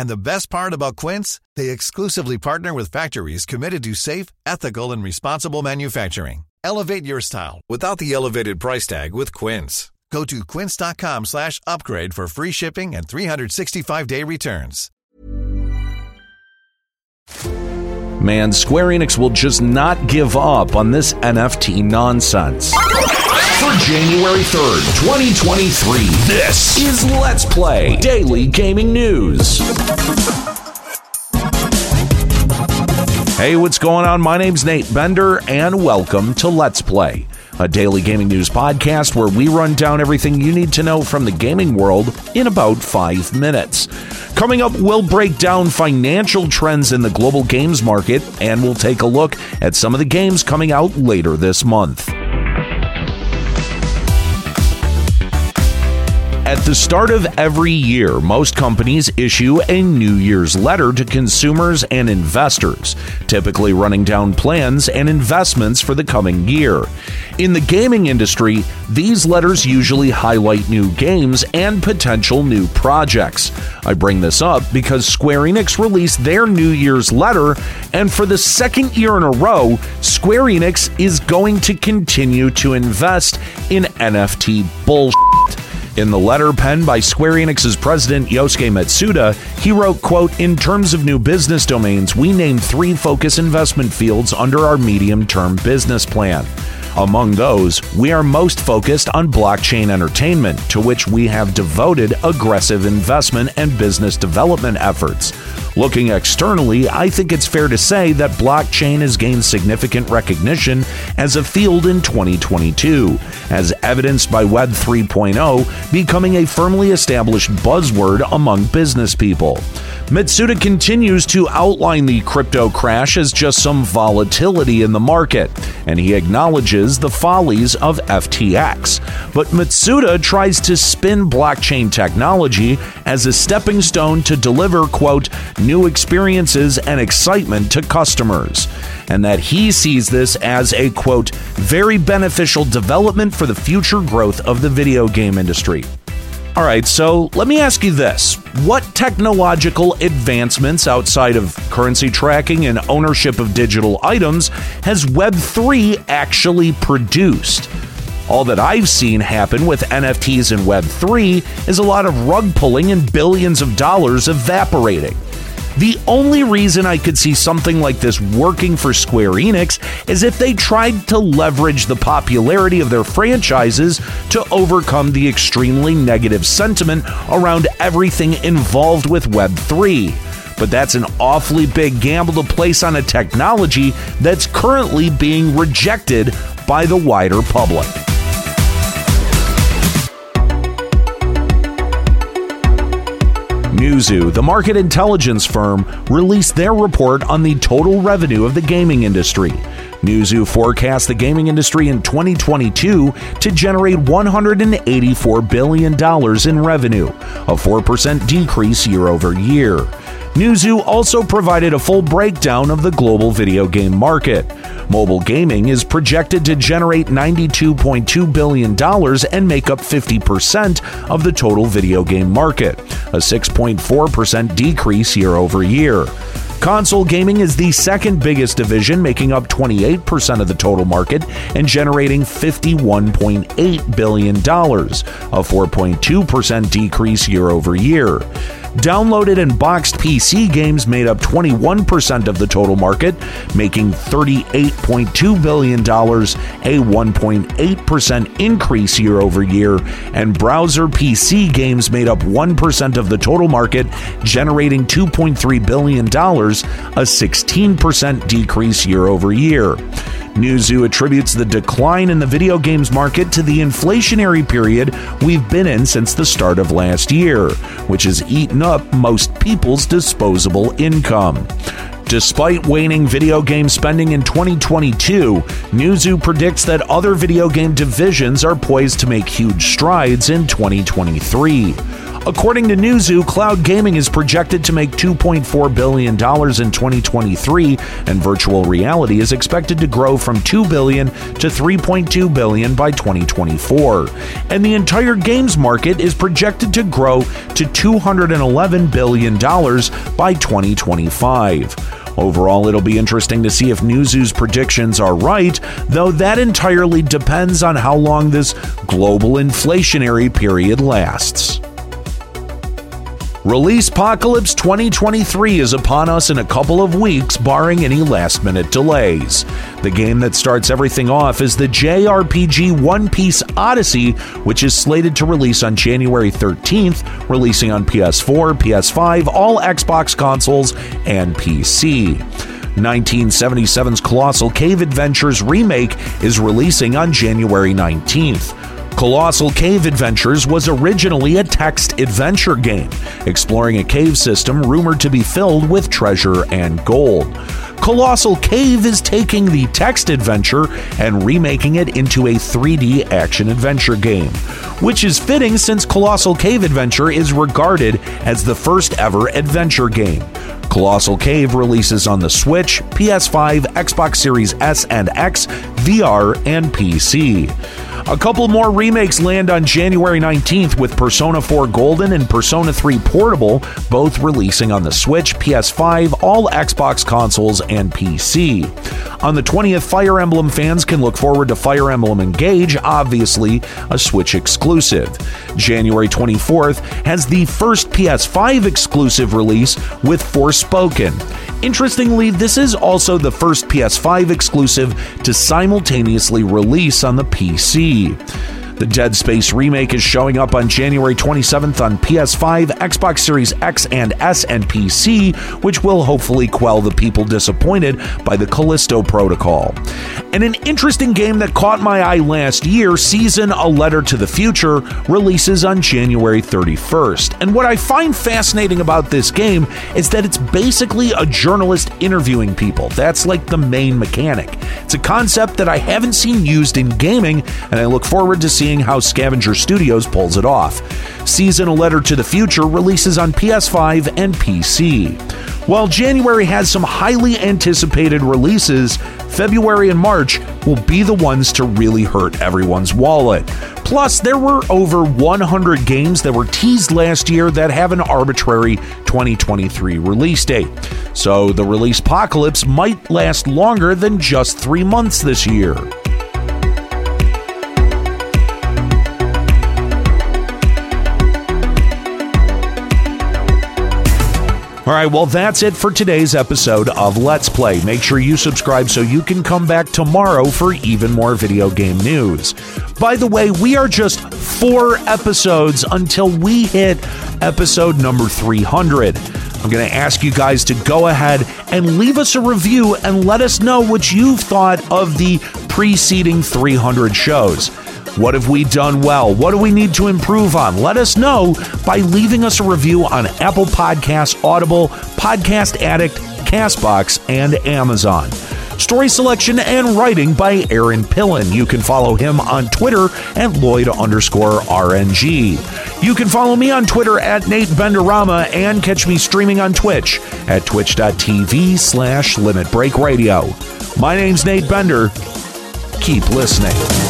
And the best part about Quince, they exclusively partner with factories committed to safe, ethical, and responsible manufacturing. Elevate your style without the elevated price tag with Quince. Go to quince.com slash upgrade for free shipping and 365-day returns. Man, Square Enix will just not give up on this NFT nonsense. January 3rd, 2023, this is Let's Play Daily Gaming News. Hey, what's going on? My name's Nate Bender, and welcome to Let's Play, a daily gaming news podcast where we run down everything you need to know from the gaming world in about five minutes. Coming up, we'll break down financial trends in the global games market, and we'll take a look at some of the games coming out later this month. At the start of every year, most companies issue a New Year's letter to consumers and investors, typically running down plans and investments for the coming year. In the gaming industry, these letters usually highlight new games and potential new projects. I bring this up because Square Enix released their New Year's letter, and for the second year in a row, Square Enix is going to continue to invest in NFT bullshit. In the letter penned by Square Enix's president Yosuke Matsuda, he wrote, quote, "In terms of new business domains, we named 3 focus investment fields under our medium-term business plan. Among those, we are most focused on blockchain entertainment, to which we have devoted aggressive investment and business development efforts. Looking externally, I think it's fair to say that blockchain has gained significant recognition as a field in 2022, as evidenced by Web 3.0 becoming a firmly established buzzword among business people. Matsuda continues to outline the crypto crash as just some volatility in the market, and he acknowledges the follies of FTX. But Matsuda tries to spin blockchain technology as a stepping stone to deliver, quote, new experiences and excitement to customers, and that he sees this as a, quote, very beneficial development for the future growth of the video game industry. All right, so let me ask you this. What technological advancements outside of currency tracking and ownership of digital items has Web3 actually produced? All that I've seen happen with NFTs and Web3 is a lot of rug pulling and billions of dollars evaporating. The only reason I could see something like this working for Square Enix is if they tried to leverage the popularity of their franchises to overcome the extremely negative sentiment around everything involved with Web3 but that's an awfully big gamble to place on a technology that's currently being rejected by the wider public. Newzoo, the market intelligence firm, released their report on the total revenue of the gaming industry. Newzoo forecasts the gaming industry in 2022 to generate $184 billion in revenue, a 4% decrease year over year. Newzoo also provided a full breakdown of the global video game market. Mobile gaming is projected to generate $92.2 billion and make up 50% of the total video game market, a 6.4% decrease year over year. Console gaming is the second biggest division, making up 28% of the total market and generating $51.8 billion, a 4.2% decrease year over year. Downloaded and boxed PC games made up 21% of the total market, making $38.2 billion, a 1.8% increase year over year, and browser PC games made up 1% of the total market, generating $2.3 billion, a 16% decrease year over year. Newzoo attributes the decline in the video games market to the inflationary period we've been in since the start of last year, which has eaten up most people's disposable income. Despite waning video game spending in 2022, Newzoo predicts that other video game divisions are poised to make huge strides in 2023. According to Newzoo, cloud gaming is projected to make $2.4 billion in 2023, and virtual reality is expected to grow from 2 billion to 3.2 billion by 2024. And the entire games market is projected to grow to $211 billion by 2025. Overall, it'll be interesting to see if Newzoo's predictions are right, though that entirely depends on how long this global inflationary period lasts. Release Apocalypse 2023 is upon us in a couple of weeks, barring any last minute delays. The game that starts everything off is the JRPG One Piece Odyssey, which is slated to release on January 13th, releasing on PS4, PS5, all Xbox consoles, and PC. 1977's Colossal Cave Adventures remake is releasing on January 19th. Colossal Cave Adventures was originally a text adventure game, exploring a cave system rumored to be filled with treasure and gold. Colossal Cave is taking the text adventure and remaking it into a 3D action adventure game, which is fitting since Colossal Cave Adventure is regarded as the first ever adventure game. Colossal Cave releases on the Switch, PS5, Xbox Series S and X, VR, and PC. A couple more remakes land on January 19th with Persona 4 Golden and Persona 3 Portable, both releasing on the Switch, PS5, all Xbox consoles, and PC. On the 20th, Fire Emblem fans can look forward to Fire Emblem Engage, obviously a Switch exclusive. January 24th has the first PS5 exclusive release with Forspoken. Interestingly, this is also the first PS5 exclusive to simultaneously release on the PC. The Dead Space remake is showing up on January 27th on PS5, Xbox Series X and S, and PC, which will hopefully quell the people disappointed by the Callisto Protocol. And an interesting game that caught my eye last year, Season A Letter to the Future, releases on January 31st. And what I find fascinating about this game is that it's basically a journalist interviewing people. That's like the main mechanic. It's a concept that I haven't seen used in gaming, and I look forward to seeing how Scavenger Studios pulls it off. Season A Letter to the Future releases on PS5 and PC. While January has some highly anticipated releases, February and March will be the ones to really hurt everyone's wallet. Plus, there were over 100 games that were teased last year that have an arbitrary 2023 release date. So the release apocalypse might last longer than just three months this year. All right, well, that's it for today's episode of Let's Play. Make sure you subscribe so you can come back tomorrow for even more video game news. By the way, we are just four episodes until we hit episode number 300. I'm going to ask you guys to go ahead and leave us a review and let us know what you've thought of the preceding 300 shows. What have we done well? What do we need to improve on? Let us know by leaving us a review on Apple Podcasts, Audible, Podcast Addict, Castbox, and Amazon. Story selection and writing by Aaron Pillen. You can follow him on Twitter at Lloyd underscore RNG. You can follow me on Twitter at Nate Benderama and catch me streaming on Twitch at twitch.tv slash limit break radio. My name's Nate Bender. Keep listening.